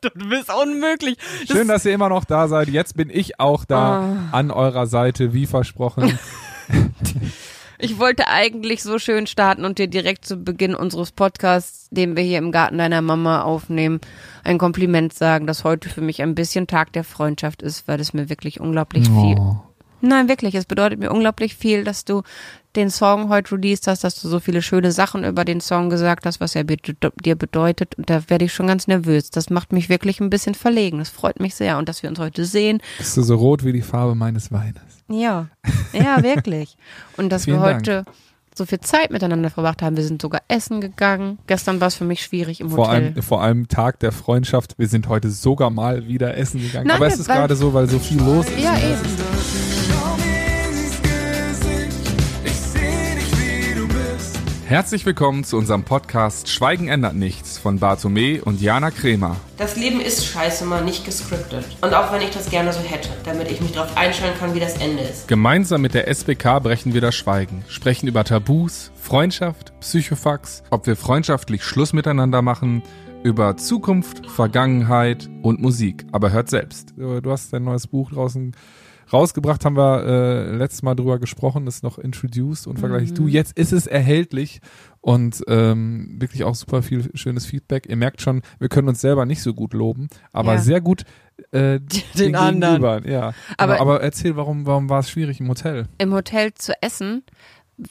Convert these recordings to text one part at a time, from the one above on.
du bist unmöglich. Das Schön, dass ihr immer noch da seid. Jetzt bin ich auch da an eurer Seite, wie versprochen. Ich wollte eigentlich so schön starten und dir direkt zu Beginn unseres Podcasts, den wir hier im Garten deiner Mama aufnehmen, ein Kompliment sagen, dass heute für mich ein bisschen Tag der Freundschaft ist, weil es mir wirklich unglaublich viel. Nein, wirklich, es bedeutet mir unglaublich viel, dass du den Song heute released hast, dass du so viele schöne Sachen über den Song gesagt hast, was er be- dir bedeutet. Und da werde ich schon ganz nervös. Das macht mich wirklich ein bisschen verlegen. Das freut mich sehr. Und dass wir uns heute sehen, Bist du so rot wie die Farbe meines Weines? ja, ja, wirklich. Und dass wir Vielen Dank. heute so viel Zeit miteinander verbracht haben. Wir sind sogar essen gegangen. Gestern war es für mich schwierig im Vor Hotel. allem, vor allem Tag der Freundschaft. Wir sind heute sogar mal wieder essen gegangen. Nein, Aber es ist gerade so, weil so viel los ist. ja, ne? eben. Herzlich willkommen zu unserem Podcast Schweigen ändert nichts von Bartome und Jana Kremer. Das Leben ist scheiße mal nicht gescriptet. Und auch wenn ich das gerne so hätte, damit ich mich darauf einstellen kann, wie das Ende ist. Gemeinsam mit der SBK brechen wir das Schweigen, sprechen über Tabus, Freundschaft, Psychofax, ob wir freundschaftlich Schluss miteinander machen, über Zukunft, Vergangenheit und Musik. Aber hört selbst. Du hast dein neues Buch draußen rausgebracht, haben wir äh, letztes Mal drüber gesprochen, ist noch introduced und vergleichst du. Jetzt ist es erhältlich und ähm, wirklich auch super viel schönes Feedback. Ihr merkt schon, wir können uns selber nicht so gut loben, aber Ja. sehr gut äh, den, anderen. Gegenüber. Ja. Aber- Aber, aber erzähl, warum, warum war es schwierig im Hotel? Im Hotel zu essen.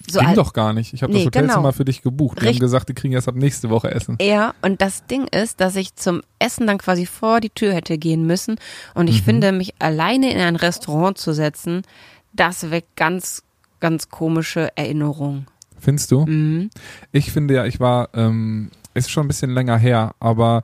So Ging doch gar nicht. Ich habe Nee, das Hotelzimmer genau. für dich gebucht. Die haben Richt- gesagt, die kriegen erst ab nächste Woche Essen. Ja, und das Ding ist, dass ich zum Essen dann quasi vor die Tür hätte gehen müssen. Und ich finde, mich alleine in ein Restaurant zu setzen, das weckt ganz, ganz komische Erinnerungen. Findest du? Mhm. Ich finde ja, ich war, ähm, ist schon ein bisschen länger her, aber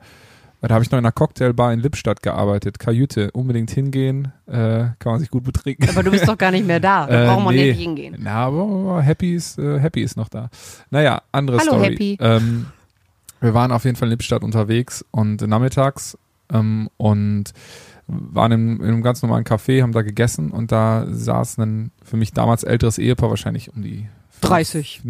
da habe ich noch in einer Cocktailbar in Lippstadt gearbeitet. Kajüte, unbedingt hingehen, äh, kann man sich gut betrinken. Aber du bist doch gar nicht mehr da. Da Äh, braucht man nee. nicht hingehen. Na, aber Happy ist, äh, Happy ist noch da. Naja, andere Hallo, Story. Happy. Ähm, wir waren auf jeden Fall in Lippstadt unterwegs und nachmittags ähm, und waren in, in einem ganz normalen Café, haben da gegessen und da saß ein für mich damals älteres Ehepaar, wahrscheinlich um die 30.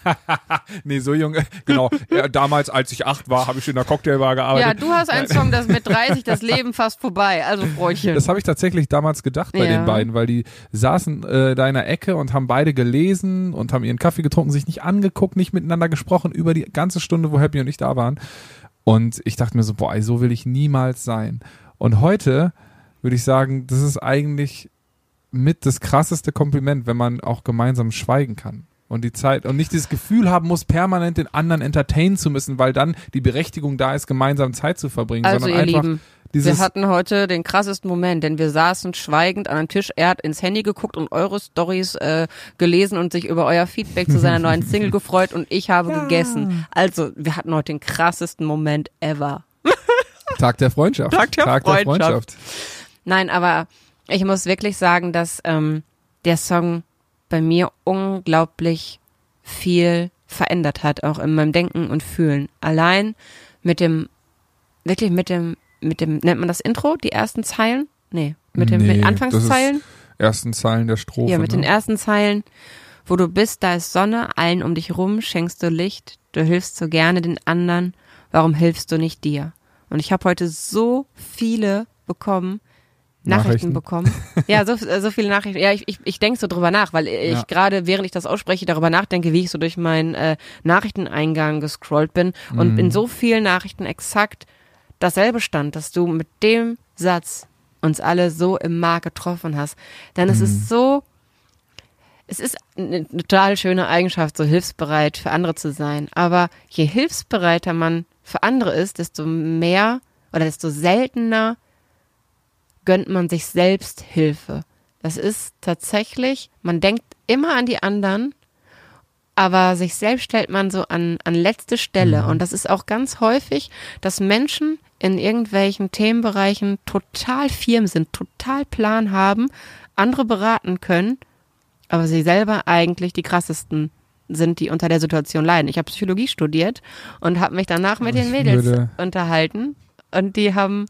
nee, so jung, genau. Ja, damals, als ich acht war, habe ich in der Cocktailbar gearbeitet. Ja, du hast einen Song, das mit 30 das Leben fast vorbei. Also Freundchen. Das habe ich tatsächlich damals gedacht bei Ja. den beiden, weil die saßen äh, da in der Ecke und haben beide gelesen und haben ihren Kaffee getrunken, sich nicht angeguckt, nicht miteinander gesprochen über die ganze Stunde, wo Happy und ich da waren. Und ich dachte mir so, boah, so will ich niemals sein. Und heute würde ich sagen, das ist eigentlich mit das krasseste Kompliment, wenn man auch gemeinsam schweigen kann. Und die Zeit und nicht dieses Gefühl haben muss, permanent den anderen entertainen zu müssen, weil dann die Berechtigung da ist, gemeinsam Zeit zu verbringen, Also sondern einfach Lieben, dieses wir hatten heute den krassesten Moment, denn wir saßen schweigend an einem Tisch. Er hat ins Handy geguckt und eure Stories äh, gelesen und sich über euer Feedback zu seiner neuen Single gefreut und ich habe gegessen. Also wir hatten heute den krassesten Moment ever. Tag der Freundschaft. Tag der Freundschaft. Freundschaft. Nein, aber ich muss wirklich sagen, dass ähm, der Song bei mir unglaublich viel verändert hat, auch in meinem Denken und Fühlen. Allein mit dem, wirklich mit dem, mit dem, nennt man das Intro, die ersten Zeilen? Nee, mit dem Nee, mit Anfangszeilen? Ersten Zeilen der Strophe. Ja, mit ne? den ersten Zeilen, wo du bist, da ist Sonne, allen um dich rum schenkst du Licht, du hilfst so gerne den anderen, warum hilfst du nicht dir? Und ich habe heute so viele bekommen, Nachrichten, Nachrichten? bekommen. Ja, so, so viele Nachrichten. Ja, ich, ich, ich denke so drüber nach, weil ich Ja. gerade, während ich das ausspreche, darüber nachdenke, wie ich so durch meinen äh, Nachrichteneingang gescrollt bin und Mhm. in so vielen Nachrichten exakt dasselbe stand, dass du mit dem Satz uns alle so im Mark getroffen hast. Denn es Mhm. ist so, es ist eine total schöne Eigenschaft, so hilfsbereit für andere zu sein. Aber je hilfsbereiter man für andere ist, desto mehr oder desto seltener gönnt man sich selbst Hilfe. Das ist tatsächlich, man denkt immer an die anderen, aber sich selbst stellt man so an, an letzte Stelle. Und das ist auch ganz häufig, dass Menschen in irgendwelchen Themenbereichen total firm sind, total Plan haben, andere beraten können, aber sie selber eigentlich die krassesten sind, die unter der Situation leiden. Ich habe Psychologie studiert und habe mich danach mit den Ich Mädels würde- unterhalten und die haben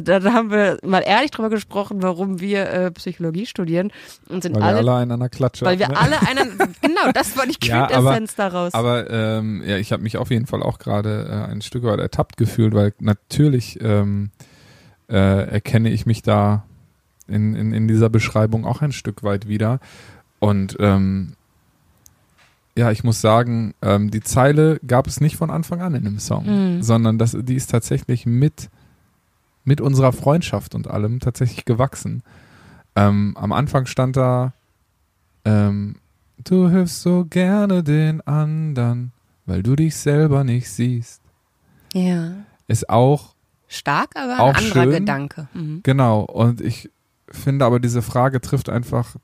da, da, haben wir mal ehrlich drüber gesprochen, warum wir äh, Psychologie studieren und sind Weil alle, wir alle einen an der Klatsche weil wir ne? alle einen, genau, das war die Ja, Quintessenz daraus. Aber ähm, ja, ich habe mich auf jeden Fall auch gerade äh, ein Stück weit ertappt gefühlt, weil natürlich ähm, äh, erkenne ich mich da in, in, in dieser Beschreibung auch ein Stück weit wieder. Und ähm, ja, ich muss sagen, ähm, die Zeile gab es nicht von Anfang an in dem Song, Mhm. sondern das, die ist tatsächlich mit, mit unserer Freundschaft und allem tatsächlich gewachsen. Ähm, am Anfang stand da, ähm, du hilfst so gerne den anderen, weil du dich selber nicht siehst. ja. Ist auch Stark, aber Auch ein anderer schön. Gedanke. Mhm. Genau, und ich finde aber diese Frage trifft einfach,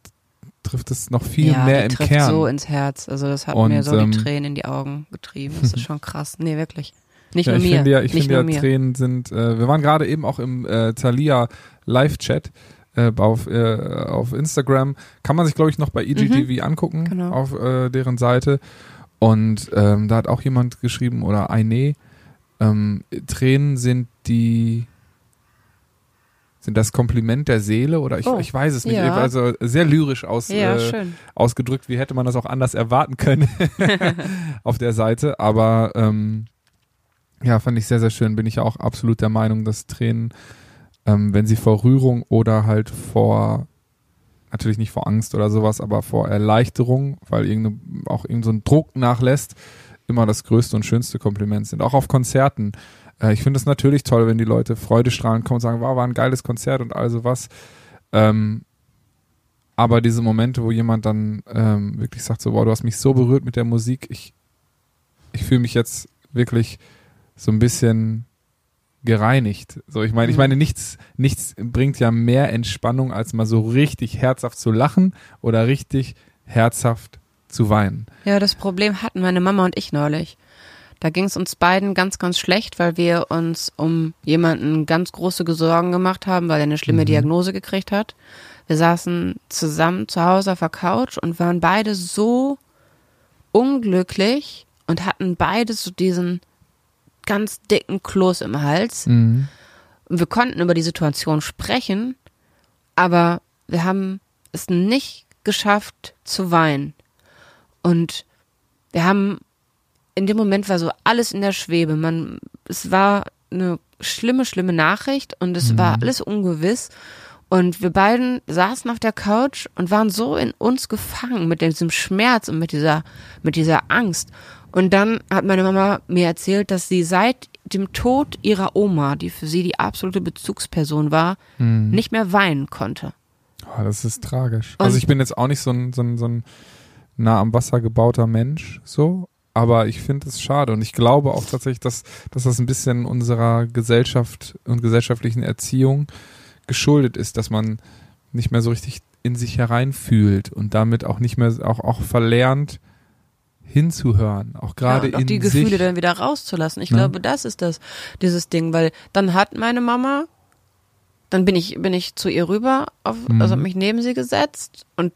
trifft es noch viel ja, mehr die im trifft Kern. so ins Herz. Also das hat Und, mir so ähm, die Tränen in die Augen getrieben. Das ist schon krass. Nee, wirklich. Nicht ja, nur ich mir. finde ja, ich nicht finde ja, mir. Tränen sind, äh, wir waren gerade eben auch im äh, Thalia Live-Chat äh, auf, äh, auf Instagram. Kann man sich, glaube ich, noch bei IGTV angucken, Mhm. Genau. auf äh, deren Seite. Und ähm, da hat auch jemand geschrieben, oder Aine, ähm, Tränen sind die sind das Kompliment der Seele oder ich, Oh, ich weiß es nicht. ja. Also sehr lyrisch aus, Ja, äh, ausgedrückt, wie hätte man das auch anders erwarten können auf der Seite. Aber ähm, ja, fand ich sehr, sehr schön. Bin ich auch absolut der Meinung, dass Tränen, ähm, wenn sie vor Rührung oder halt vor, natürlich nicht vor Angst oder sowas, aber vor Erleichterung, weil irgendeine, auch irgend so ein Druck nachlässt, immer das größte und schönste Kompliment sind. Auch auf Konzerten. Äh, ich finde es natürlich toll, wenn die Leute freudestrahlend kommen und sagen, wow, war ein geiles Konzert und all sowas. Ähm, aber diese Momente, wo jemand dann ähm, wirklich sagt, so, wow, du hast mich so berührt mit der Musik, ich, ich fühle mich jetzt wirklich so ein bisschen gereinigt. So, ich meine, ich Mhm. meine, nichts, nichts bringt ja mehr Entspannung, als mal so richtig herzhaft zu lachen oder richtig herzhaft zu weinen. Ja, das Problem hatten meine Mama und ich neulich. Da ging es uns beiden ganz, ganz schlecht, weil wir uns um jemanden ganz große Sorgen gemacht haben, weil er eine schlimme Mhm. Diagnose gekriegt hat. Wir saßen zusammen zu Hause auf der Couch und waren beide so unglücklich und hatten beide so diesen ganz dicken Kloß im Hals. Mhm. Und wir konnten über die Situation sprechen, aber wir haben es nicht geschafft zu weinen. Und wir haben, in dem Moment war so alles in der Schwebe. Man, es war eine schlimme, schlimme Nachricht und es war alles ungewiss. Und wir beiden saßen auf der Couch und waren so in uns gefangen mit diesem Schmerz und mit dieser, mit dieser Angst. Und dann hat meine Mama mir erzählt, dass sie seit dem Tod ihrer Oma, die für sie die absolute Bezugsperson war, nicht mehr weinen konnte. Oh, das ist tragisch. Und- also ich bin jetzt auch nicht so ein, so ein, so ein nah am Wasser gebauter Mensch, so, aber ich finde es schade und ich glaube auch tatsächlich, dass, dass das ein bisschen unserer Gesellschaft und gesellschaftlichen Erziehung geschuldet ist, dass man nicht mehr so richtig in sich hereinfühlt und damit auch nicht mehr auch, auch verlernt hinzuhören, auch gerade ja, und auch in die Gefühle sich. dann wieder rauszulassen. Ich Ne? glaube, das ist das, dieses Ding, weil dann hat meine Mama, dann bin ich, bin ich zu ihr rüber, auf, Mhm. also hab mich neben sie gesetzt und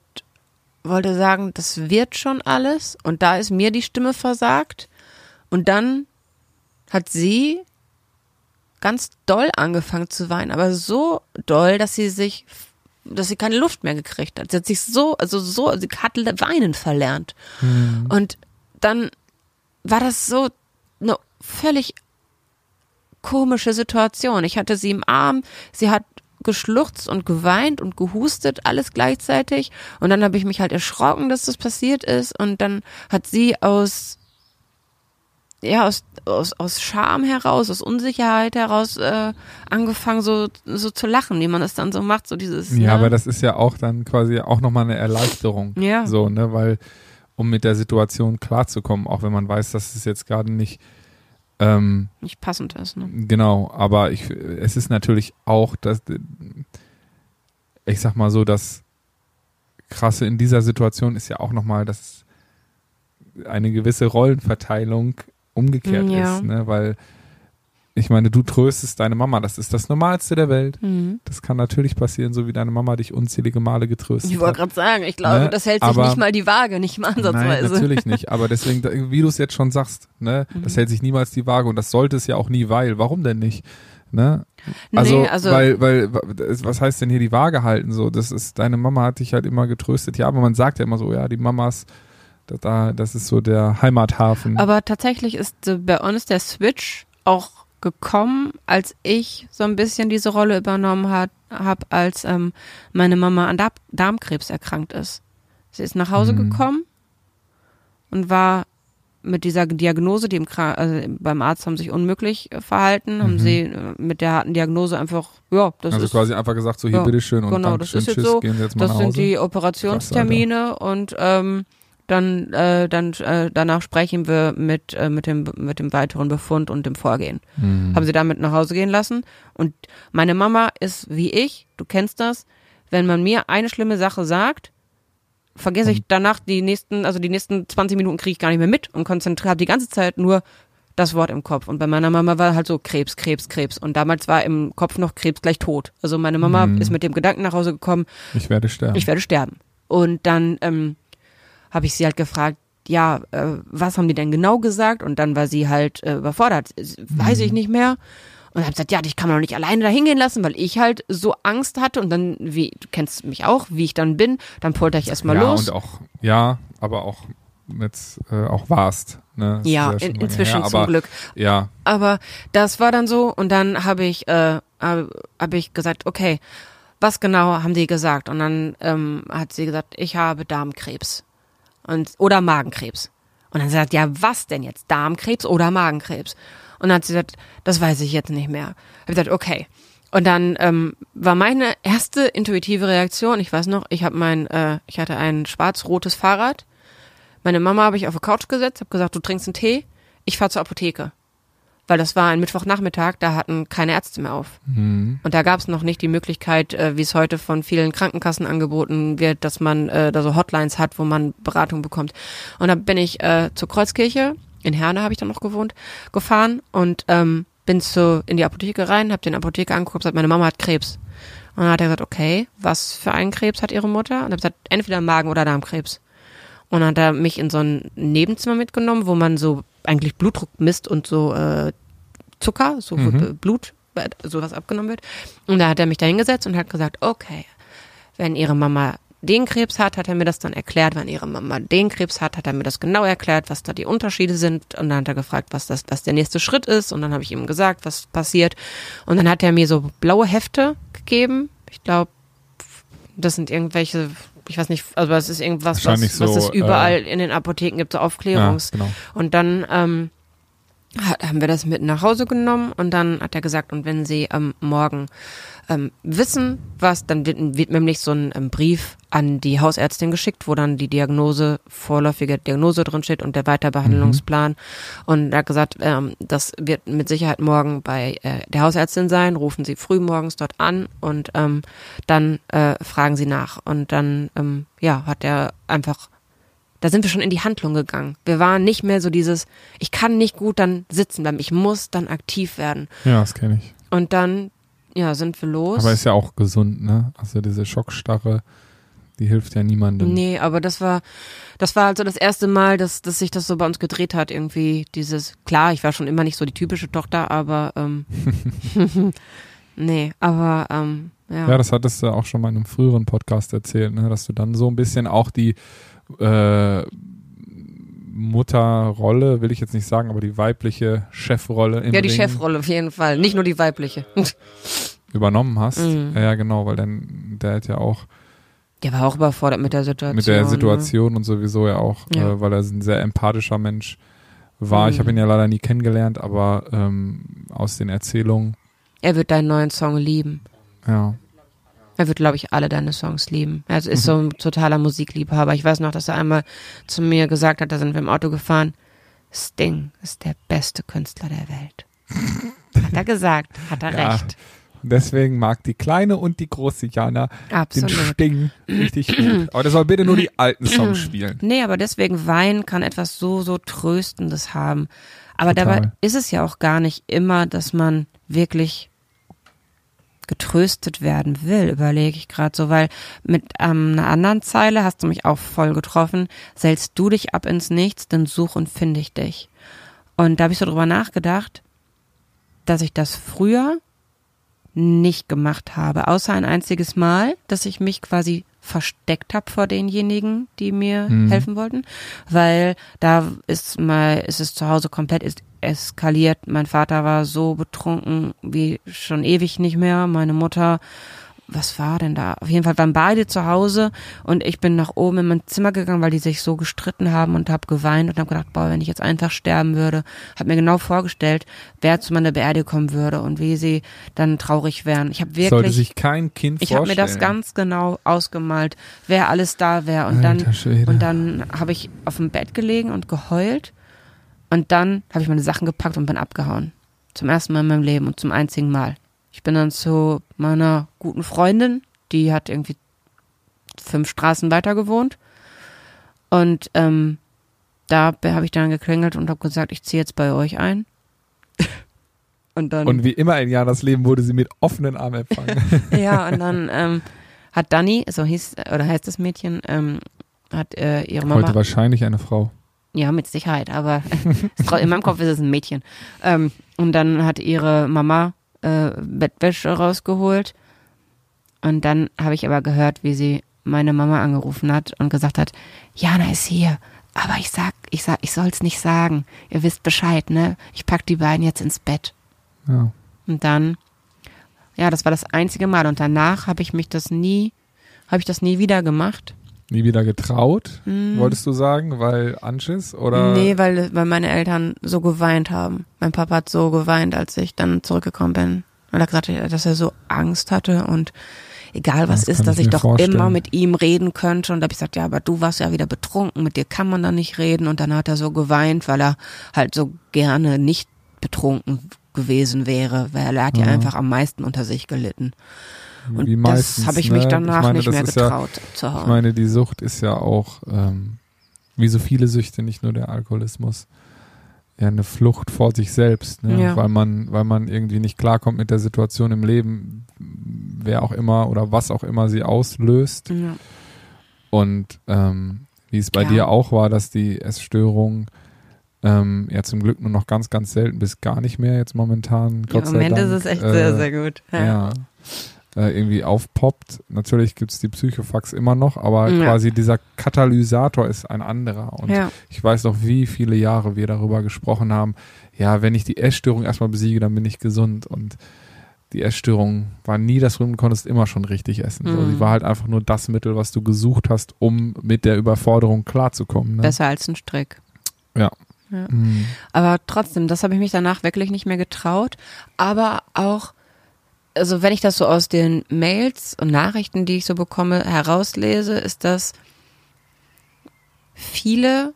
wollte sagen, das wird schon alles. Und da ist mir die Stimme versagt. Und dann hat sie ganz doll angefangen zu weinen, aber so doll, dass sie sich, dass sie keine Luft mehr gekriegt hat. Sie hat sich so, also so, sie hat weinen verlernt. Mhm. Und dann war das so eine völlig komische Situation. Ich hatte sie im Arm, sie hat geschluchzt und geweint und gehustet, alles gleichzeitig. Und dann habe ich mich halt erschrocken, dass das passiert ist. Und dann hat sie aus ja, aus, aus, aus Scham heraus, aus Unsicherheit heraus äh, angefangen, so, so zu lachen, wie man es dann so macht, so dieses. Ja, ne? aber das ist ja auch dann quasi auch nochmal eine Erleichterung. Ja. So, ne, weil, um mit der Situation klarzukommen, auch wenn man weiß, dass es jetzt gerade nicht, ähm, nicht passend ist. Ne? genau, aber ich, es ist natürlich auch, dass, ich sag mal so, das Krasse in dieser Situation ist ja auch nochmal, dass eine gewisse Rollenverteilung umgekehrt Ja. ist, ne, weil, ich meine, du tröstest deine Mama, das ist das Normalste der Welt. Mhm. Das kann natürlich passieren, so wie deine Mama dich unzählige Male getröstet Ich hat. wollte gerade sagen, ich glaube, Ne? das hält sich Aber- nicht mal die Waage, nicht mal Nein, ansatzweise. natürlich nicht. Aber deswegen, wie du es jetzt schon sagst, ne, Mhm. das hält sich niemals die Waage und das sollte es ja auch nie, weil, warum denn nicht? Ne? Nee, Also, also- weil, weil, was heißt denn hier die Waage halten? So, das ist, deine Mama hat dich halt immer getröstet. Ja, aber man sagt ja immer so, ja, die Mamas, da- da, das ist so der Heimathafen. Aber tatsächlich ist äh, bei uns der Switch auch gekommen, als ich so ein bisschen diese Rolle übernommen habe, als ähm, meine Mama an Darm Darmkrebs erkrankt ist. Sie ist nach Hause Mhm. gekommen und war mit dieser Diagnose, die im Kra also beim Arzt haben sich unmöglich äh, verhalten, haben Mhm. sie äh, mit der harten Diagnose einfach, ja, das also ist quasi einfach gesagt, so hier, ja, bitteschön und genau, das ist jetzt tschüss, so, gehen Sie jetzt mal das sind die Operationstermine und ähm, dann, äh, dann äh, danach sprechen wir mit, äh, mit, dem, mit dem weiteren Befund und dem Vorgehen. Mhm. Haben sie damit nach Hause gehen lassen. Und meine Mama ist wie ich, du kennst das, wenn man mir eine schlimme Sache sagt, vergesse ich danach die nächsten, also die nächsten 20 Minuten kriege ich gar nicht mehr mit und konzentriere die ganze Zeit nur das Wort im Kopf. Und bei meiner Mama war halt so Krebs, Krebs, Krebs. Und damals war im Kopf noch Krebs gleich tot. Also meine Mama Mhm. ist mit dem Gedanken nach Hause gekommen, Ich werde sterben. ich werde sterben. Und dann ähm, habe ich sie halt gefragt, ja, äh, was haben die denn genau gesagt? Und dann war sie halt äh, überfordert. Weiß ich nicht mehr. Und habe gesagt, ja, dich kann man doch nicht alleine da hingehen lassen, weil ich halt so Angst hatte. Und dann, wie, du kennst mich auch, wie ich dann bin, dann polter ich erstmal ja, los. und auch, ja, aber auch mit, äh, auch warst. Ne? Das Ja, in, inzwischen her, zum aber, Glück. Ja, Aber das war dann so und dann habe ich, äh, habe hab ich gesagt, okay, was genau haben die gesagt? Und dann ähm, hat sie gesagt, ich habe Darmkrebs und oder Magenkrebs. Und dann sagt, ja, was denn jetzt? Darmkrebs oder Magenkrebs? Und dann hat sie gesagt, das weiß ich jetzt nicht mehr. Hab ich gesagt, okay. Und dann ähm, war meine erste intuitive Reaktion, ich weiß noch, ich habe mein, äh, ich hatte ein schwarz-rotes Fahrrad. Meine Mama habe ich auf die Couch gesetzt, habe gesagt, du trinkst einen Tee, ich fahr zur Apotheke weil das war ein Mittwochnachmittag, da hatten keine Ärzte mehr auf. Mhm. Und da gab es noch nicht die Möglichkeit, äh, wie es heute von vielen Krankenkassen angeboten wird, dass man äh, da so Hotlines hat, wo man Beratung bekommt. Und dann bin ich äh, zur Kreuzkirche, in Herne habe ich dann noch gewohnt, gefahren und ähm, bin zu, in die Apotheke rein, habe den Apotheker angeguckt, gesagt, meine Mama hat Krebs. Und dann hat er gesagt, okay, was für einen Krebs hat ihre Mutter? Und er hat gesagt, entweder Magen- oder Darmkrebs. Und dann hat er mich in so ein Nebenzimmer mitgenommen, wo man so eigentlich Blutdruck misst und so äh, Zucker, so Mhm. Blut, äh, sowas abgenommen wird. Und da hat er mich da hingesetzt und hat gesagt, okay, wenn ihre Mama den Krebs hat, hat er mir das dann erklärt. Wenn ihre Mama den Krebs hat, hat er mir das genau erklärt, was da die Unterschiede sind. Und dann hat er gefragt, was das, was der nächste Schritt ist. Und dann habe ich ihm gesagt, was passiert. Und dann hat er mir so blaue Hefte gegeben. Ich glaube, das sind irgendwelche, ich weiß nicht, also es ist irgendwas, was, was so, es überall in den Apotheken gibt, so ja, Aufklärungs. genau. Und dann ähm, hat, haben wir das mit nach Hause genommen und dann hat er gesagt, und wenn Sie ähm, morgen ähm, wissen, was, dann wird, wird nämlich so ein ähm, Brief an die Hausärztin geschickt, wo dann die Diagnose, vorläufige Diagnose drin steht und der Weiterbehandlungsplan. Und er hat gesagt, ähm, das wird mit Sicherheit morgen bei äh, der Hausärztin sein. Rufen Sie früh morgens dort an und ähm, dann äh, fragen Sie nach. Und dann, ähm, ja, hat er einfach da sind wir schon in die Handlung gegangen. Wir waren nicht mehr so dieses, ich kann nicht gut dann sitzen bleiben, ich muss dann aktiv werden. Ja, das kenne ich. Und dann, ja, sind wir los. Aber ist ja auch gesund, ne? Also diese Schockstarre, die hilft ja niemandem. nee, aber das war, das war also das erste Mal, dass, dass sich das so bei uns gedreht hat, irgendwie dieses, klar, ich war schon immer nicht so die typische Tochter, aber, ähm, nee, aber, ähm, ja. Ja, das hattest du auch schon mal in einem früheren Podcast erzählt, ne? dass du dann so ein bisschen auch die äh, Mutterrolle, will ich jetzt nicht sagen, aber die weibliche Chefrolle im ja, die Ring Chefrolle auf jeden Fall, nicht nur die weibliche. übernommen hast. Mhm. Ja, genau, weil dann der hat ja auch Der war auch überfordert mit der Situation. mit der ne? Situation und sowieso ja auch, Ja. Äh, weil er ein sehr empathischer Mensch war. Ich Mhm. habe ihn ja leider nie kennengelernt, aber ähm, aus den Erzählungen, Er wird deinen neuen Song lieben. ja. Er wird, glaube ich, alle deine Songs lieben. Er ist so ein totaler Musikliebhaber. Ich weiß noch, dass er einmal zu mir gesagt hat, da sind wir im Auto gefahren, Sting ist der beste Künstler der Welt. Hat er gesagt, hat er Ja, recht. Deswegen mag die kleine und die große Jana den Absolut. Sting richtig gut. Aber der soll bitte nur die alten Songs spielen. Nee, aber deswegen Wein kann etwas so, so Tröstendes haben. Aber Total. dabei ist es ja auch gar nicht immer, dass man wirklich getröstet werden will, überlege ich gerade so, weil mit ähm, einer anderen Zeile hast du mich auch voll getroffen, sälst du dich ab ins Nichts, dann such und finde ich dich. Und da habe ich so drüber nachgedacht, dass ich das früher nicht gemacht habe, außer ein einziges Mal, dass ich mich quasi versteckt habe vor denjenigen, die mir Mhm. helfen wollten, weil da ist mal ist es zu Hause komplett ist eskaliert. Mein Vater war so betrunken wie schon ewig nicht mehr. Meine Mutter was war denn da? Auf jeden Fall waren beide zu Hause und ich bin nach oben in mein Zimmer gegangen, weil die sich so gestritten haben und habe geweint und habe gedacht, boah, wenn ich jetzt einfach sterben würde, habe mir genau vorgestellt, wer zu meiner Beerdigung kommen würde und wie sie dann traurig wären. Ich habe Sollte wirklich sich kein Kind ich habe mir vorstellen. das ganz genau ausgemalt, wer alles da wäre und Alter dann Schwede. und dann habe ich auf dem Bett gelegen und geheult und dann habe ich meine Sachen gepackt und bin abgehauen. Zum ersten Mal in meinem Leben und zum einzigen Mal. Ich bin dann zu meiner guten Freundin, die hat irgendwie fünf Straßen weiter gewohnt und ähm, da habe ich dann geklingelt und habe gesagt, ich ziehe jetzt bei euch ein. Und dann Und wie immer in Janas Leben wurde sie mit offenen Armen empfangen. Ja, und dann ähm, hat Dani, so hieß oder heißt das Mädchen, ähm, hat äh, ihre Mama. Heute wahrscheinlich eine Frau. Ja, mit Sicherheit, aber in meinem Kopf ist es ein Mädchen. Ähm, und dann hat ihre Mama äh, Bettwäsche rausgeholt. Und dann habe ich aber gehört, wie sie meine Mama angerufen hat und gesagt hat, Jana ist hier, aber ich sag, ich sag, ich soll's nicht sagen. Ihr wisst Bescheid, ne? Ich pack die beiden jetzt ins Bett. Ja. Und dann, ja, das war das einzige Mal. Und danach habe ich mich das nie, habe ich das nie wieder gemacht. Nie wieder getraut, wolltest du sagen, weil Anschiss oder? Nee, weil, weil meine Eltern so geweint haben. Mein Papa hat so geweint, als ich dann zurückgekommen bin. Weil er gesagt hat, dass er so Angst hatte und egal was Das ist, dass ich ich doch vorstellen. immer mit ihm reden könnte. Und da habe ich gesagt, ja, aber du warst ja wieder betrunken, mit dir kann man da nicht reden. Und dann hat er so geweint, weil er halt so gerne nicht betrunken gewesen wäre, weil er hat ja, Ja. einfach am meisten unter sich gelitten. Und Wie meistens, das habe ich ne? mich danach meine, nicht mehr ist ja- getraut zu hauen. Ich meine, die Sucht ist ja auch, ähm, wie so viele Süchte, nicht nur der Alkoholismus, ja eine Flucht vor sich selbst, ne? Ja. weil man, weil man irgendwie nicht klarkommt mit der Situation im Leben, wer auch immer oder was auch immer sie auslöst. ja. Und ähm, wie es bei Ja. dir auch war, dass die Essstörung ähm, ja zum Glück nur noch ganz, ganz selten bis gar nicht mehr jetzt momentan. Gott Im sei Moment Dank, ist es echt äh, sehr, sehr gut. ja, äh, irgendwie aufpoppt. Natürlich gibt's die Psychofax immer noch, aber Ja. quasi dieser Katalysator ist ein anderer. Und ja. ich weiß noch, wie viele Jahre wir darüber gesprochen haben. Ja, wenn ich die Essstörung erstmal besiege, dann bin ich gesund. Und die Essstörung war nie das Problem, du konntest immer schon richtig essen. So, Mhm. sie war halt einfach nur das Mittel, was du gesucht hast, um mit der Überforderung klarzukommen. Ne? Besser als ein Strick. Mhm. Aber trotzdem, das habe ich mich danach wirklich nicht mehr getraut. Aber auch, also wenn ich das so aus den Mails und Nachrichten, die ich so bekomme, herauslese, ist das viele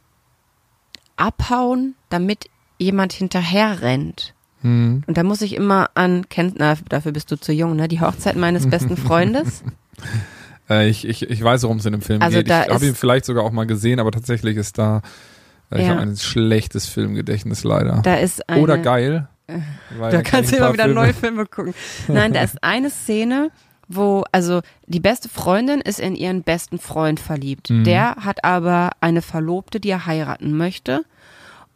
abhauen, damit jemand hinterher rennt. Mhm. Und da muss ich immer an, kennt, na, dafür bist du zu jung, ne? Die Hochzeit meines besten Freundes. Äh, ich, ich, ich weiß, worum es in dem Film Also geht. da Ich habe ihn vielleicht sogar auch mal gesehen, aber tatsächlich ist da, äh, ich Ja. habe ein schlechtes Filmgedächtnis leider. Da ist eine, Oder geil. Weil Da kannst du immer wieder paar neue Filme. Filme gucken. Nein, da ist eine Szene, wo, also die beste Freundin ist in ihren besten Freund verliebt. Mhm. Der hat aber eine Verlobte, die er heiraten möchte.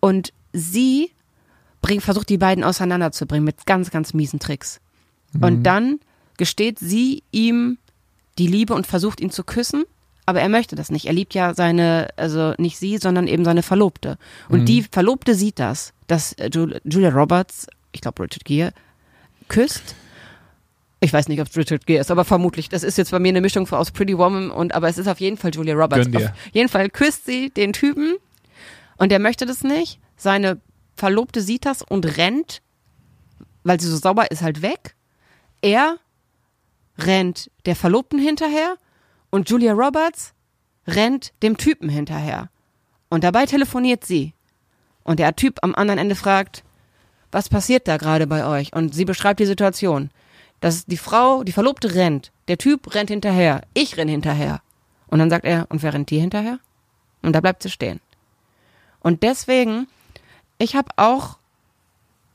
Und sie bringt, versucht die beiden auseinanderzubringen mit ganz, ganz miesen Tricks. Mhm. Und dann gesteht sie ihm die Liebe und versucht ihn zu küssen. Aber er möchte das nicht. Er liebt ja seine, also nicht sie, sondern eben seine Verlobte. Und Mhm. die Verlobte sieht das, dass äh, Jul- Julia Roberts, ich glaube Richard Gere, küsst. Ich weiß nicht, ob es Richard Gere ist, aber vermutlich. Das ist jetzt bei mir eine Mischung aus Pretty Woman und, aber es ist auf jeden Fall Julia Roberts. Auf jeden Fall küsst sie den Typen und der möchte das nicht. Seine Verlobte sieht das und rennt, weil sie so sauber ist, halt weg. Er rennt der Verlobten hinterher und Julia Roberts rennt dem Typen hinterher. Und dabei telefoniert sie. Und der Typ am anderen Ende fragt, was passiert da gerade bei euch? Und sie beschreibt die Situation. Dass die Frau, die Verlobte rennt, der Typ rennt hinterher, ich renn hinterher. Und dann sagt er, und wer rennt dir hinterher? Und da bleibt sie stehen. Und deswegen, ich habe auch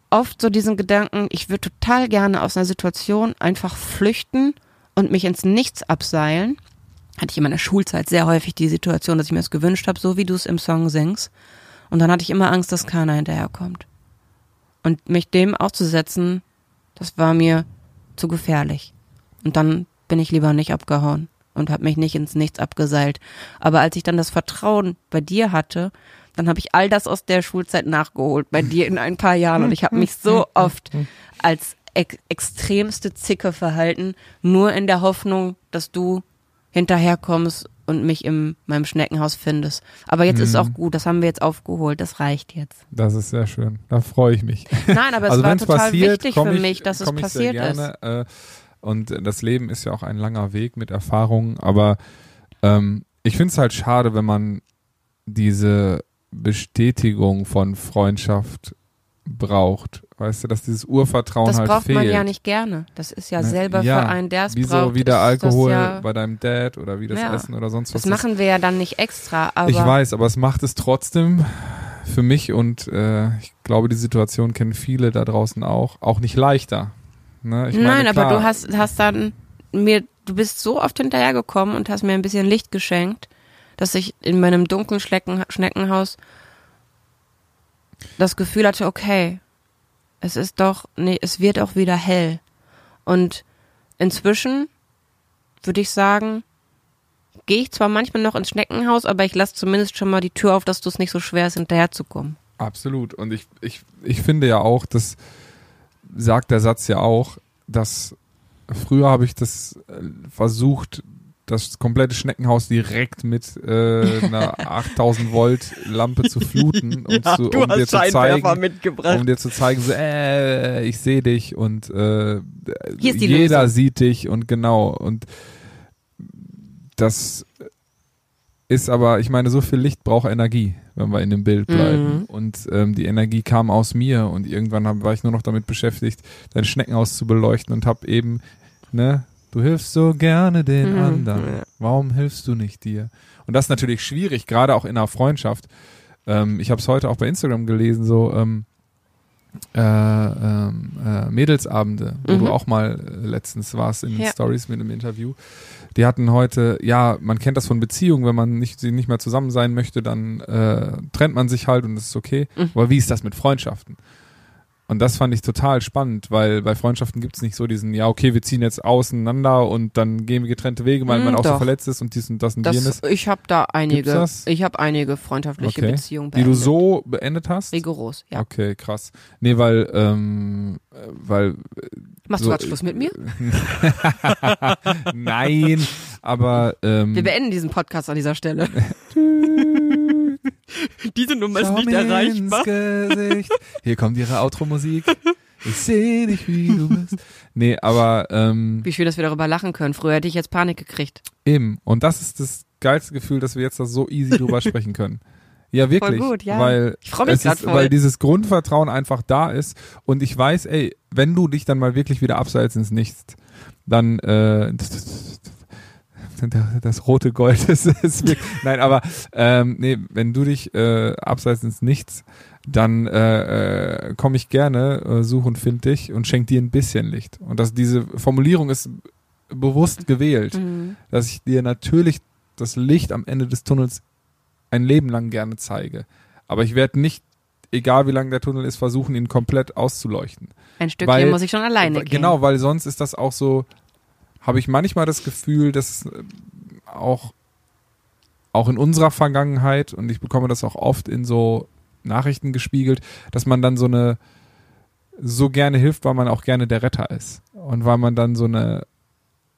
oft so diesen Gedanken, ich würde total gerne aus einer Situation einfach flüchten und mich ins Nichts abseilen. Hatte ich in meiner Schulzeit sehr häufig die Situation, dass ich mir das gewünscht habe, so wie du es im Song singst. Und dann hatte ich immer Angst, dass keiner hinterherkommt. Und mich dem auszusetzen, das war mir zu gefährlich. Und dann bin ich lieber nicht abgehauen und habe mich nicht ins Nichts abgeseilt. Aber als ich dann das Vertrauen bei dir hatte, dann habe ich all das aus der Schulzeit nachgeholt bei dir in ein paar Jahren und ich habe mich so oft als ex extremste Zicke verhalten, nur in der Hoffnung, dass du hinterherkommst und mich in meinem Schneckenhaus findest. Aber jetzt ist es auch gut, das haben wir jetzt aufgeholt, das reicht jetzt. Das ist sehr schön. Da freue ich mich. Nein, aber es also war total passiert, wichtig für ich- mich, dass es passiert sehr ist. gerne, Äh, und das Leben ist ja auch ein langer Weg mit Erfahrungen, aber ähm, ich finde es halt schade, wenn man diese Bestätigung von Freundschaft braucht. Weißt du, dass dieses Urvertrauen Das halt braucht fehlt. man ja nicht gerne. Das ist ja Ne? selber Ja, für einen, der es wie braucht. so wie der Alkohol Das, ja, bei deinem Dad oder wie das Ja. Essen oder sonst was. das machen wir ja dann nicht extra, aber ich weiß, aber es macht es trotzdem für mich und äh, ich glaube, die Situation kennen viele da draußen auch, auch nicht leichter. Ne? Ich meine, Nein, aber du hast, hast dann mir, du bist so oft hinterhergekommen und hast mir ein bisschen Licht geschenkt, dass ich in meinem dunklen Schnecken, Schneckenhaus das Gefühl hatte, okay, es ist doch, nee, es wird auch wieder hell. Und inzwischen würde ich sagen, gehe ich zwar manchmal noch ins Schneckenhaus, aber ich lasse zumindest schon mal die Tür auf, dass du es nicht so schwer ist, hinterherzukommen. Absolut. Und ich, ich, ich finde ja auch, das sagt der Satz ja auch, dass früher habe ich das äh, versucht, das komplette Schneckenhaus direkt mit äh, einer 8000 Volt Lampe zu fluten, um, zu, um dir zu zeigen, mitgebracht. um dir zu zeigen, so, äh, ich sehe dich und äh, jeder Lösung. sieht dich und genau und das ist aber, ich meine, so viel Licht braucht Energie, wenn wir in dem Bild bleiben. Mhm. Und ähm, die Energie kam aus mir und irgendwann hab, war ich nur noch damit beschäftigt, dein Schneckenhaus zu beleuchten und habe eben, ne, du hilfst so gerne den Mhm. anderen. Warum hilfst du nicht dir? Und das ist natürlich schwierig, gerade auch in einer Freundschaft. Ähm, ich habe es heute auch bei Instagram gelesen, so ähm, äh, ähm, äh, Mädelsabende, wo Mhm. du auch mal äh, letztens warst in den Ja. Stories mit einem Interview. Die hatten heute, ja, man kennt das von Beziehungen, wenn man nicht, sie nicht mehr zusammen sein möchte, dann äh, trennt man sich halt und das ist okay. Mhm. Aber wie ist das mit Freundschaften? Und das fand ich total spannend, weil bei Freundschaften gibt's nicht so diesen, ja, okay, wir ziehen jetzt auseinander und dann gehen wir getrennte Wege, weil Mm, man auch so doch. verletzt ist und dies und das und Das, jenes, ich habe da einige, ich habe einige freundschaftliche Okay. Beziehungen die du beendet. so beendet hast. rigoros, ja. Okay, krass. Nee, weil, ähm, äh, weil Machst so- du gerade Schluss mit mir? Nein, aber ähm, Wir beenden diesen Podcast an dieser Stelle. Diese Nummer Schau mir ins Gesicht. Hier kommt ihre Outro-Musik. Ich sehe dich, wie du bist. Nee, aber ähm, Wie schön, dass wir darüber lachen können. Früher hätte ich jetzt Panik gekriegt. eben. Und das ist das geilste Gefühl, dass wir jetzt da so easy drüber sprechen können. Ja, wirklich. gut, ja. Weil, Ich mich es ist, voll. weil dieses Grundvertrauen einfach da ist. Und ich weiß, ey, wenn du dich dann mal wirklich wieder abseits ins Nichts, dann äh, das rote Gold ist, ist wirklich, nein, aber ähm, nee, wenn du dich äh, abseits ins Nichts, dann äh, äh, komme ich gerne, äh, suche und finde dich und schenk dir ein bisschen Licht. Und das, diese Formulierung ist bewusst gewählt, Mhm. dass ich dir natürlich das Licht am Ende des Tunnels ein Leben lang gerne zeige. Aber ich werde nicht, egal wie lang der Tunnel ist, versuchen, ihn komplett auszuleuchten. Ein Stückchen Weil- muss ich schon alleine gehen. Genau, weil sonst ist das auch so, habe ich manchmal das Gefühl, dass äh, auch, auch in unserer Vergangenheit, und ich bekomme das auch oft in so Nachrichten gespiegelt, dass man dann so eine, so gerne hilft, weil man auch gerne der Retter ist. Und weil man dann so eine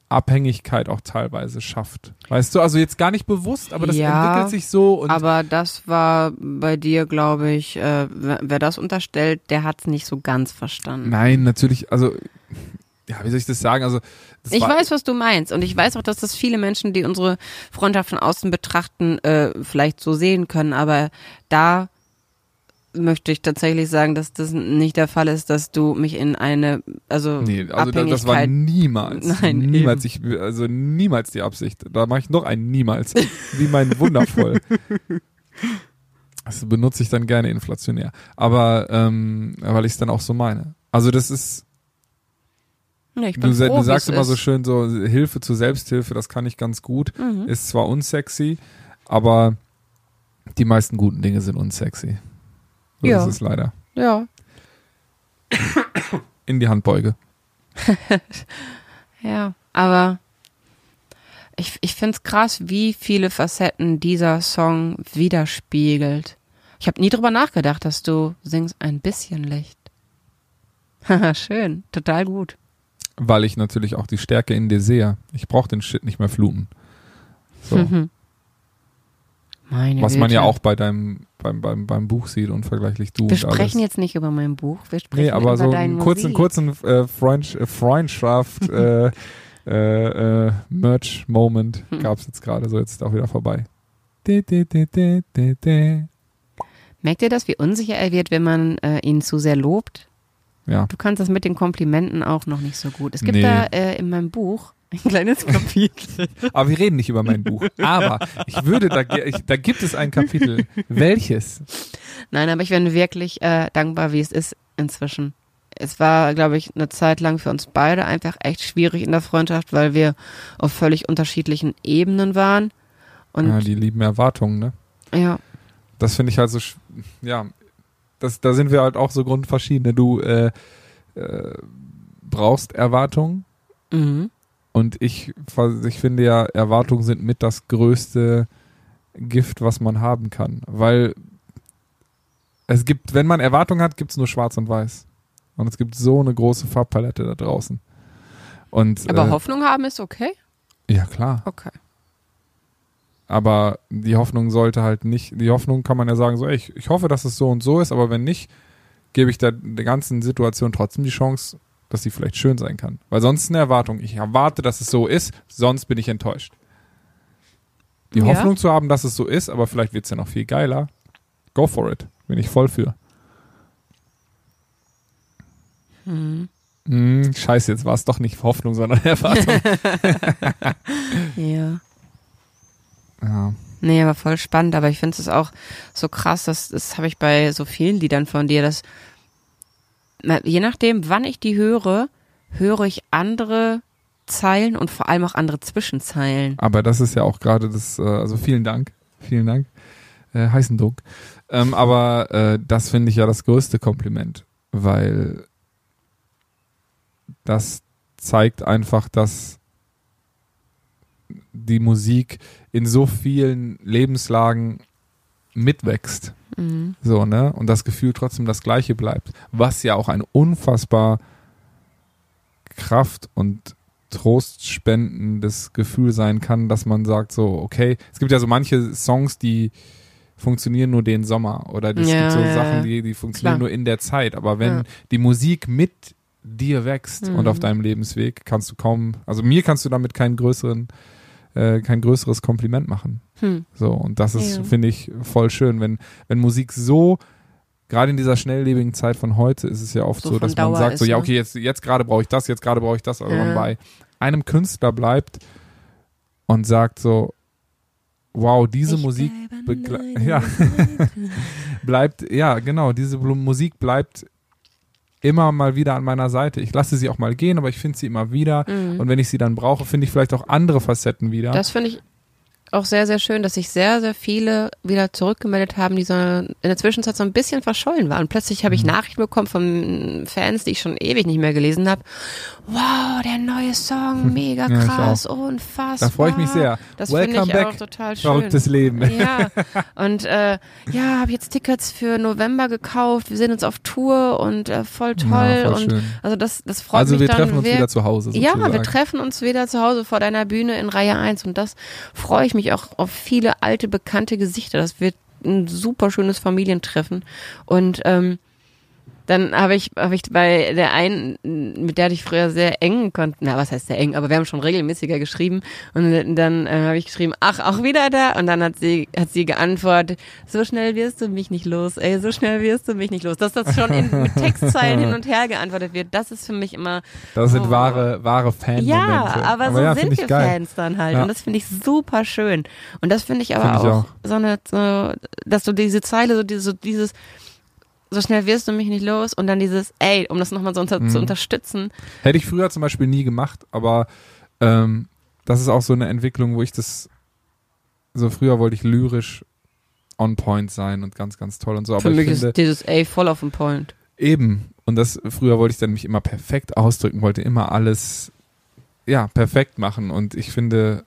Abhängigkeit auch teilweise schafft. Weißt du, also jetzt gar nicht bewusst, aber das Ja, entwickelt sich so Aber das war bei dir, glaube ich, äh, wer wer das unterstellt, der hat es nicht so ganz verstanden. nein, natürlich, also ja, wie soll ich das sagen? Also das Ich weiß, was du meinst. Und ich weiß auch, dass das viele Menschen, die unsere Freundschaft von außen betrachten, äh, vielleicht so sehen können. Aber da möchte ich tatsächlich sagen, dass das nicht der Fall ist, dass du mich in eine, also, Nee, also Abhängigkeit. das war niemals, Nein, niemals, ich, also niemals die Absicht. Da mache ich noch ein niemals, wie mein wundervoll. Das benutze ich dann gerne inflationär, aber ähm, weil ich es dann auch so meine. Also das ist, nee, du, froh, du sagst immer so ist. schön so Hilfe zur Selbsthilfe, das kann ich ganz gut. Mhm. Ist zwar unsexy, aber die meisten guten Dinge sind unsexy. So Ja. ist es leider. Ja. In die Handbeuge. Ja, aber ich, ich finde es krass, wie viele Facetten dieser Song widerspiegelt. Ich habe nie drüber nachgedacht, dass du singst ein bisschen Licht. Haha, schön, total gut. Weil ich natürlich auch die Stärke in dir sehe. Ich brauche den Shit nicht mehr fluten. So. Mhm. Was man ja Güte. auch bei deinem, beim, beim, beim Buch sieht, unvergleichlich du Wir sprechen jetzt nicht über mein Buch, wir sprechen Nee, aber über so deine einen kurzen, kurzen äh, Freund, äh, Freundschaft, äh, äh, äh, Merch-Moment Hm. gab's jetzt gerade, so jetzt ist auch wieder vorbei. De, de, de, de, de, de. Merkt ihr das, wie unsicher er wird, wenn man äh, ihn zu sehr lobt? Ja, Du kannst das mit den Komplimenten auch noch nicht so gut. Es gibt Nee. da äh, in meinem Buch ein kleines Kapitel. aber wir reden nicht über mein Buch. Aber ich würde, da, ich, da gibt es ein Kapitel. Welches? Nein, aber ich bin wirklich äh, dankbar, wie es ist inzwischen. Es war, glaube ich, eine Zeit lang für uns beide einfach echt schwierig in der Freundschaft, weil wir auf völlig unterschiedlichen Ebenen waren. Und Ja, die lieben Erwartungen, ne? ja, Das finde ich halt so, ja, das, da sind wir halt auch so grundverschiedene. Du äh, äh, brauchst Erwartungen mhm. und ich, ich finde ja, Erwartungen sind mit das größte Gift, was man haben kann. Weil es gibt, wenn man Erwartungen hat, gibt es nur schwarz und weiß. Und es gibt so eine große Farbpalette da draußen. Und, aber äh, Hoffnung haben ist okay. ja klar. Okay. Aber die Hoffnung sollte halt nicht, die Hoffnung kann man ja sagen, so, ey, ich, ich hoffe, dass es so und so ist, aber wenn nicht, gebe ich der, der ganzen Situation trotzdem die Chance, dass sie vielleicht schön sein kann. Weil sonst ist eine Erwartung. Ich erwarte, dass es so ist, sonst bin ich enttäuscht. Die Ja. Hoffnung zu haben, dass es so ist, aber vielleicht wird es ja noch viel geiler. Go for it. Bin ich voll für. Mhm. Hm, scheiße, jetzt war es doch nicht Hoffnung, sondern Erwartung. Ja. Ja. Nee, aber voll spannend. Aber ich finde es auch so krass, das, das habe ich bei so vielen Liedern von dir, dass je nachdem, wann ich die höre, höre ich andere Zeilen und vor allem auch andere Zwischenzeilen. Aber das ist ja auch gerade das, äh, also vielen Dank, vielen Dank, äh, heißen Dunk. Ähm, aber äh, das finde ich ja das größte Kompliment, weil das zeigt einfach, dass die Musik in so vielen Lebenslagen mitwächst. Mhm. So, ne? Und das Gefühl trotzdem das gleiche bleibt. Was ja auch ein unfassbar Kraft und trostspendendes Gefühl sein kann, dass man sagt so, okay, es gibt ja so manche Songs, die funktionieren nur den Sommer oder es Ja, gibt so ja, Sachen, die, die funktionieren Klar. nur in der Zeit. Aber wenn Ja. die Musik mit dir wächst und Mhm. auf deinem Lebensweg, kannst du kaum, also mir kannst du damit keinen größeren, äh, kein größeres Kompliment machen. Hm. So, und das ist, Ja. finde ich, voll schön, wenn, wenn Musik so, gerade in dieser schnelllebigen Zeit von heute, ist es ja oft So so, dass man Dauer sagt, so, ist, ja, ne? okay, jetzt, jetzt gerade brauche ich das, jetzt gerade brauche ich das, aber Ja. man bei einem Künstler bleibt und sagt so, wow, diese Ich Musik ja. Bleibt, ja, genau, diese Musik bleibt immer mal wieder an meiner Seite. Ich lasse sie auch mal gehen, aber ich finde sie immer wieder. Mhm. Und wenn ich sie dann brauche, finde ich vielleicht auch andere Facetten wieder. Das finde ich auch sehr, sehr schön, dass sich sehr, sehr viele wieder zurückgemeldet haben, die so in der Zwischenzeit so ein bisschen verschollen waren. Plötzlich habe ich Mhm. Nachrichten bekommen von Fans, die ich schon ewig nicht mehr gelesen habe. Wow, der neue Song, mega Ja, krass, unfassbar. da freue ich mich sehr. Das finde ich back, auch total schön. Verrücktes Leben. Ja, und äh, ja, habe jetzt Tickets für November gekauft. Wir sind jetzt auf Tour und äh, voll toll. Ja, voll und schön. also das, das freut Also mich wir dann treffen uns wieder zu Hause. ja, Sozusagen. wir treffen uns wieder zu Hause vor deiner Bühne in Reihe 1 und das freue ich mich auch auf viele alte, bekannte Gesichter. Das wird ein super schönes Familientreffen und ähm, dann habe ich, habe ich bei der einen, mit der hatte ich früher sehr eng konnte, na was heißt sehr eng, aber wir haben schon regelmäßiger geschrieben und dann äh, habe ich geschrieben, ach auch wieder da und dann hat sie hat sie geantwortet, so schnell wirst du mich nicht los, ey, so schnell wirst du mich nicht los, dass das schon in, mit Textzeilen hin und her geantwortet wird, das ist für mich immer Das sind Oh. wahre, wahre Fan-Momente. ja, aber so ja, sind ich wir geil. Fans dann halt. Ja. Und das finde ich super schön. Und das finde ich aber Find ich auch, auch. so eine, so, dass du diese Zeile, so, diese, so dieses, so schnell wirst du mich nicht los und dann dieses, ey, um das nochmal so unter, Mhm. zu unterstützen. Hätte ich früher zum Beispiel nie gemacht, aber ähm, das ist auch so eine Entwicklung, wo ich das, so früher wollte ich lyrisch on point sein und ganz, ganz toll und so, aber Für ich mich finde, ist dieses, ey, voll auf den Point. eben, Und das früher wollte ich dann mich immer perfekt ausdrücken, wollte immer alles ja perfekt machen. Und ich finde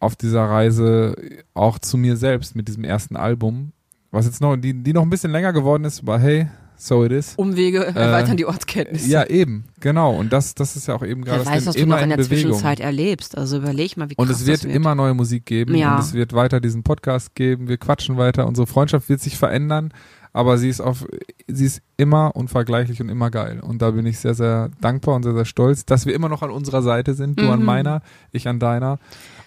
auf dieser Reise auch zu mir selbst mit diesem ersten Album, was jetzt noch, die, die noch ein bisschen länger geworden ist, aber hey, so it is. Umwege erweitern die Ortskenntnisse. Ja, eben, genau. Und das, das ist ja auch eben gerade Wer weiß, was du immer noch in der Bewegung. Zwischenzeit erlebst. Also überleg mal, wie krass Und es wird, das wird. immer neue Musik geben Ja. und es wird weiter diesen Podcast geben. Wir quatschen weiter. Unsere Freundschaft wird sich verändern, aber sie ist auf, sie ist immer unvergleichlich und immer geil. Und da bin ich sehr, sehr dankbar und sehr, sehr stolz, dass wir immer noch an unserer Seite sind. Du an Mhm. meiner, ich an deiner.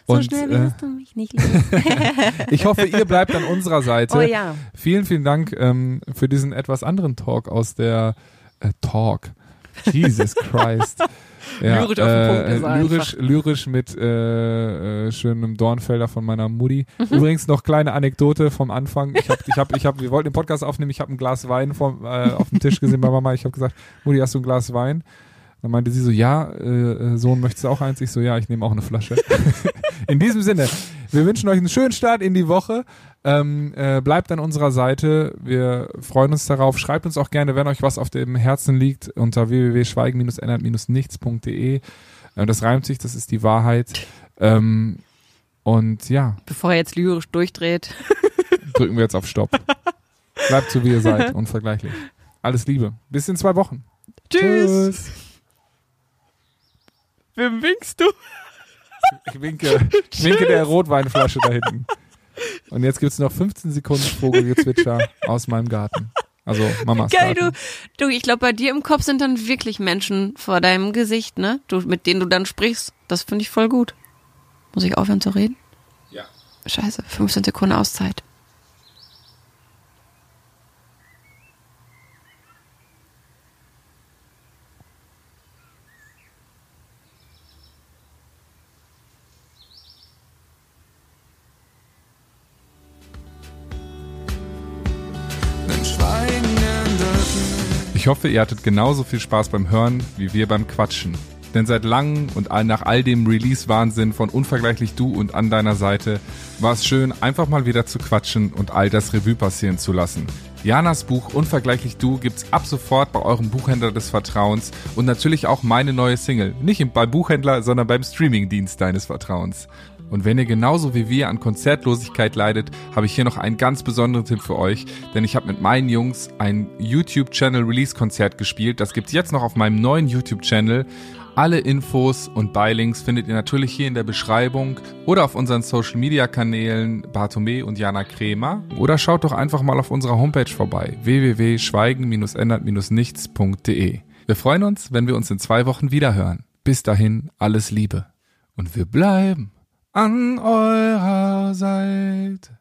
So Und schnell äh, wirst du mich nicht lieben. ich hoffe, ihr bleibt an unserer Seite. oh ja. Vielen, vielen Dank ähm, für diesen etwas anderen Talk aus der äh, Talk. Jesus Christ. Ja, Lyrisch auf den Punkt äh, ist er lyrisch, lyrisch mit äh, äh, schönem Dornfelder von meiner Mutti. Übrigens noch kleine Anekdote vom Anfang. Ich habe, ich habe, ich habe, wir wollten den Podcast aufnehmen. Ich habe ein Glas Wein vom, äh, auf dem Tisch gesehen bei Mama. Ich habe gesagt, Mutti, hast du ein Glas Wein? Dann meinte sie so, ja, äh, äh, Sohn, möchtest du auch eins? Ich so, ja, ich nehme auch eine Flasche. In diesem Sinne, wir wünschen euch einen schönen Start in die Woche. Ähm, äh, bleibt an unserer Seite. Wir freuen uns darauf. Schreibt uns auch gerne, wenn euch was auf dem Herzen liegt, unter www.schweigen-ändert-nichts.de. Äh, das reimt sich, das ist die Wahrheit. Ähm, und ja, Bevor er jetzt lyrisch durchdreht. drücken wir jetzt auf Stopp. Bleibt so, wie ihr seid, unvergleichlich. Alles Liebe. Bis in zwei Wochen. Tschüss. Wem winkst du? Ich winke, ich winke der Rotweinflasche da hinten. Und jetzt gibt's noch 15 Sekunden Vogelgezwitscher aus meinem Garten. Also Mamas Geil, du, Garten. du, ich glaube, bei dir im Kopf sind dann wirklich Menschen vor deinem Gesicht, ne? Du, mit denen du dann sprichst. Das finde ich voll gut. Muss ich aufhören zu reden? Ja. Scheiße, 15 Sekunden Auszeit. Ich hoffe, ihr hattet genauso viel Spaß beim Hören wie wir beim Quatschen. Denn seit langem und nach all dem Release-Wahnsinn von Unvergleichlich Du und an deiner Seite war es schön, einfach mal wieder zu quatschen und all das Revue passieren zu lassen. Janas Buch Unvergleichlich Du gibt's ab sofort bei eurem Buchhändler des Vertrauens und natürlich auch meine neue Single. Nicht im- beim Buchhändler, sondern beim Streamingdienst deines Vertrauens. Und wenn ihr genauso wie wir an Konzertlosigkeit leidet, habe ich hier noch einen ganz besonderen Tipp für euch, denn ich habe mit meinen Jungs ein YouTube-Channel Release-Konzert gespielt. Das gibt's jetzt noch auf meinem neuen YouTube-Channel. Alle Infos und Beilinks findet ihr natürlich hier in der Beschreibung oder auf unseren Social Media Kanälen Bartome und Jana Kremer oder schaut doch einfach mal auf unserer Homepage vorbei www.schweigen-ändert-nichts.de. Wir freuen uns, wenn wir uns in zwei Wochen wieder hören. Bis dahin alles Liebe und wir bleiben an eurer Seite.